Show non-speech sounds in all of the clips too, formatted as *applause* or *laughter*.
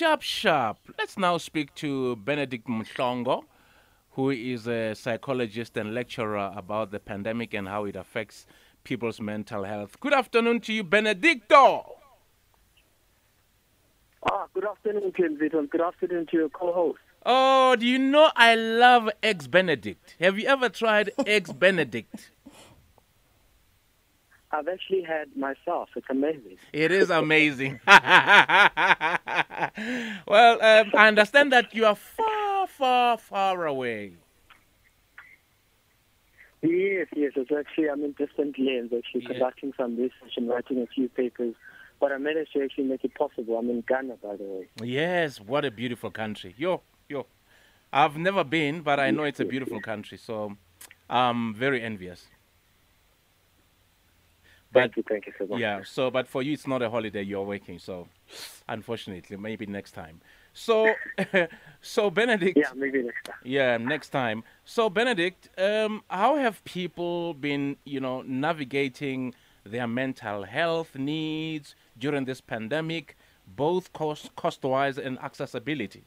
Sharp, sharp. Let's now speak to Benedict Mhlongo, who is a psychologist and lecturer about the pandemic and how it affects people's mental health. Good afternoon to you, Benedicto. Ah, good afternoon, Ken Viton. Good afternoon to your co-host. Oh, do you know I love Eggs Benedict? Have you ever tried Eggs *laughs* Benedict? I've actually had myself. It's amazing. It is amazing. *laughs* *laughs* well, um, I understand that you are far, far, far away. Yes, yes. It's actually, I'm in distant lands, actually, Yeah. conducting some research and writing a few papers. But I managed to actually make it possible. I'm in Ghana, by the way. Yes, what a beautiful country. Yo, yo. I've never been, but I know it's a beautiful country, so I'm very envious. Thank you, thank you so much. yeah, so but for you it's not a holiday, you're working, so unfortunately, maybe next time. So *laughs* so Benedict Yeah, maybe next time. Yeah, next time. So, Benedict, um, how have people been, you know, navigating their mental health needs during this pandemic, both cost cost-wise and accessibility?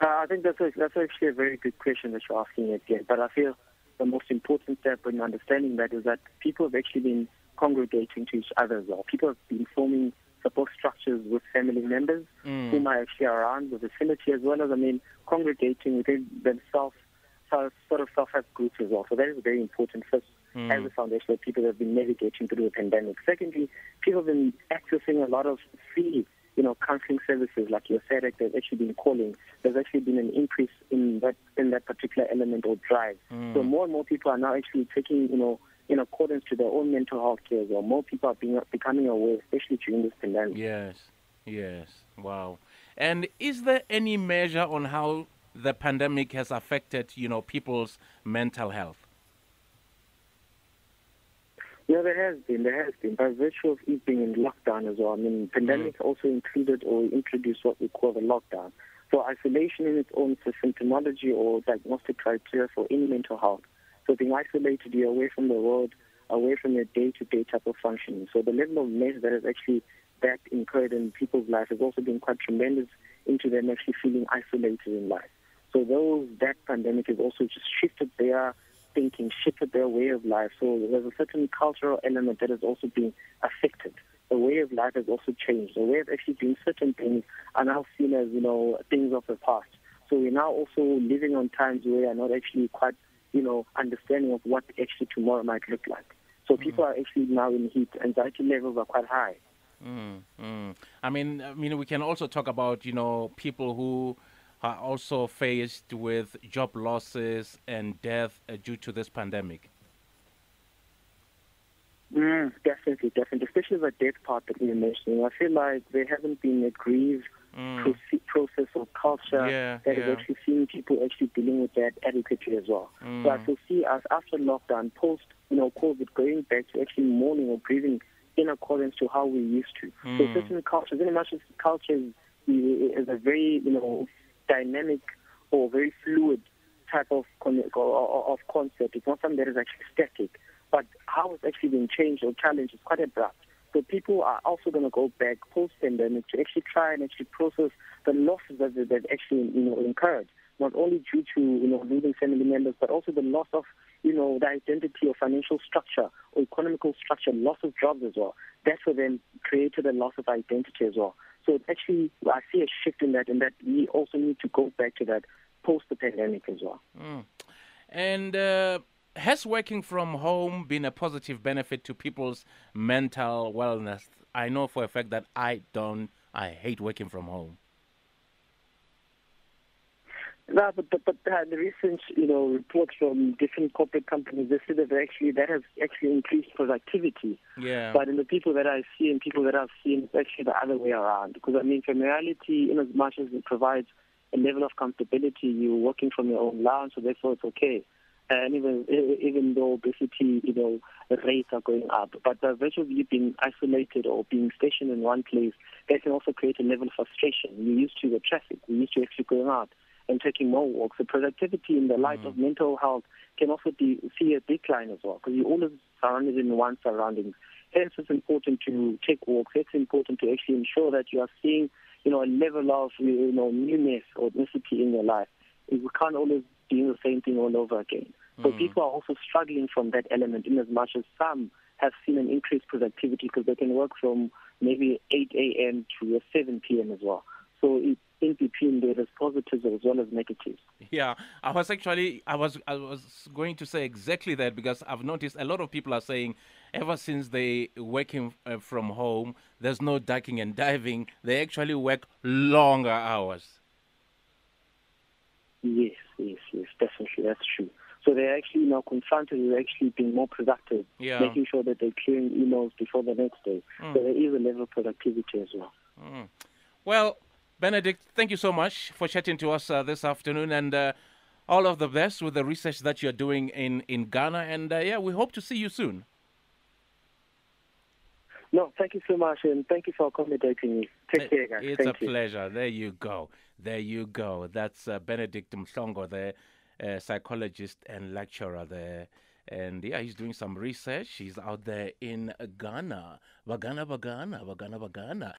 Uh, I think that's, a, that's actually a very good question that you're asking again. But I feel the most important step in understanding that is that people have actually been congregating to each other as well. People have been forming support structures with family members Mm. whom are actually around the vicinity as well as, I mean, congregating within themselves, so- sort of self-help groups as well. So that is very important first Mm. as a foundation that people have been navigating through the pandemic. Secondly, people have been accessing a lot of free, you know, counseling services like your SADAG they've actually been calling. There's actually been an increase in that in that particular element or drive. Mm. So more and more people are now actually taking, you know, in accordance to their own mental health care well. More people are being becoming aware, especially during this pandemic. Yes, yes. Wow. And is there any measure on how the pandemic has affected, you know, people's mental health? Yeah, there has been. There has been. By virtue of it being in lockdown as well. I mean, mm-hmm. pandemic also included or introduced what we call the lockdown. So isolation in its own is a symptomology or diagnostic criteria for any mental health. So being isolated, you're away from the world, away from your day-to-day type of functioning. So the level of mess that has actually that incurred in people's life has also been quite tremendous into them actually feeling isolated in life. So those that pandemic has also just shifted their thinking, shifted their way of life. So there's a certain cultural element that has also been affected. The way of life has also changed. The way of actually doing certain things are now seen as, you know, things of the past. So we're now also living on times where we are not actually quite, you know, understanding of what actually tomorrow might look like. So people are actually now in heat. Anxiety levels are quite high. Mm, mm. I mean, I mean, we can also talk about you know people who are also faced with job losses and death uh, due to this pandemic. Mm, definitely, definitely. Especially the death part that you're mentioning. I feel like there hasn't been a grieve Mm. process or culture Yeah, that yeah. is actually seeing people actually dealing with that adequately as well. Mm. So I foresee us after lockdown, post you know COVID, going back to actually mourning or grieving in accordance to how we used to. So Mm. certain cultures, very much culture is, is a very you know dynamic or very fluid type of of concept. It's not something that is actually static, but how it's actually been changed or challenged is quite abrupt. So people are also going to go back post-pandemic to actually try and actually process the losses that they- they've actually you know incurred, not only due to you know losing family members, but also the loss of you know the identity or financial structure or economical structure, loss of jobs as well. That for them created a loss of identity as well. So actually I see a shift in that, and that we also need to go back to that post the pandemic as well. Mm. And uh, has working from home been a positive benefit to people's mental wellness? I know for a fact that I don't. I hate working from home. No, but but, but uh, the recent you know reports from different corporate companies they say that actually that has actually increased productivity. Yeah. But in the people that I see and people that I've seen, it's actually the other way around. Because I mean, familiarity, in as much as it provides a level of comfortability, you're working from your own lounge, so therefore it's okay. And even even though obesity, you know, rates are going up, but the virtue of you being isolated or being stationed in one place, that can also create a level of frustration. You're used to the traffic. You're used to actually going out and taking more walks. The productivity in the light of mental health can also be, see a decline as well because you're always surrounded in one surroundings. hence it's important to take walks. It's important to actually ensure that you are seeing, you know, a level of, you know, newness or ethnicity in your life. We can't always do the same thing all over again. So mm. people are also struggling from that element in as much as some have seen an increased productivity because they can work from maybe 8 a.m. to 7 p.m. as well. So it, in between there is positives as well as negatives. Yeah, I was actually I was I was going to say exactly that because I've noticed a lot of people are saying ever since they working uh, from home, there's no ducking and diving. They actually work longer hours. Yes, yes, yes, definitely, that's true. So they're actually now confronted with actually being more productive, yeah. making sure that they're clearing emails before the next day. Mm. So there is a level of productivity as well. Mm. Well, Benedict, thank you so much for chatting to us uh, this afternoon and uh, all of the best with the research that you're doing in, in Ghana. And uh, yeah, we hope to see you soon. No, thank you so much, and thank you for accommodating me. Take care, guys. It's thank a you. pleasure. There you go. There you go. That's uh, Benedict Mhlongo, the uh, psychologist and lecturer there. And yeah, he's doing some research. He's out there in Ghana. Bagana, Bagana, Bagana, Bagana.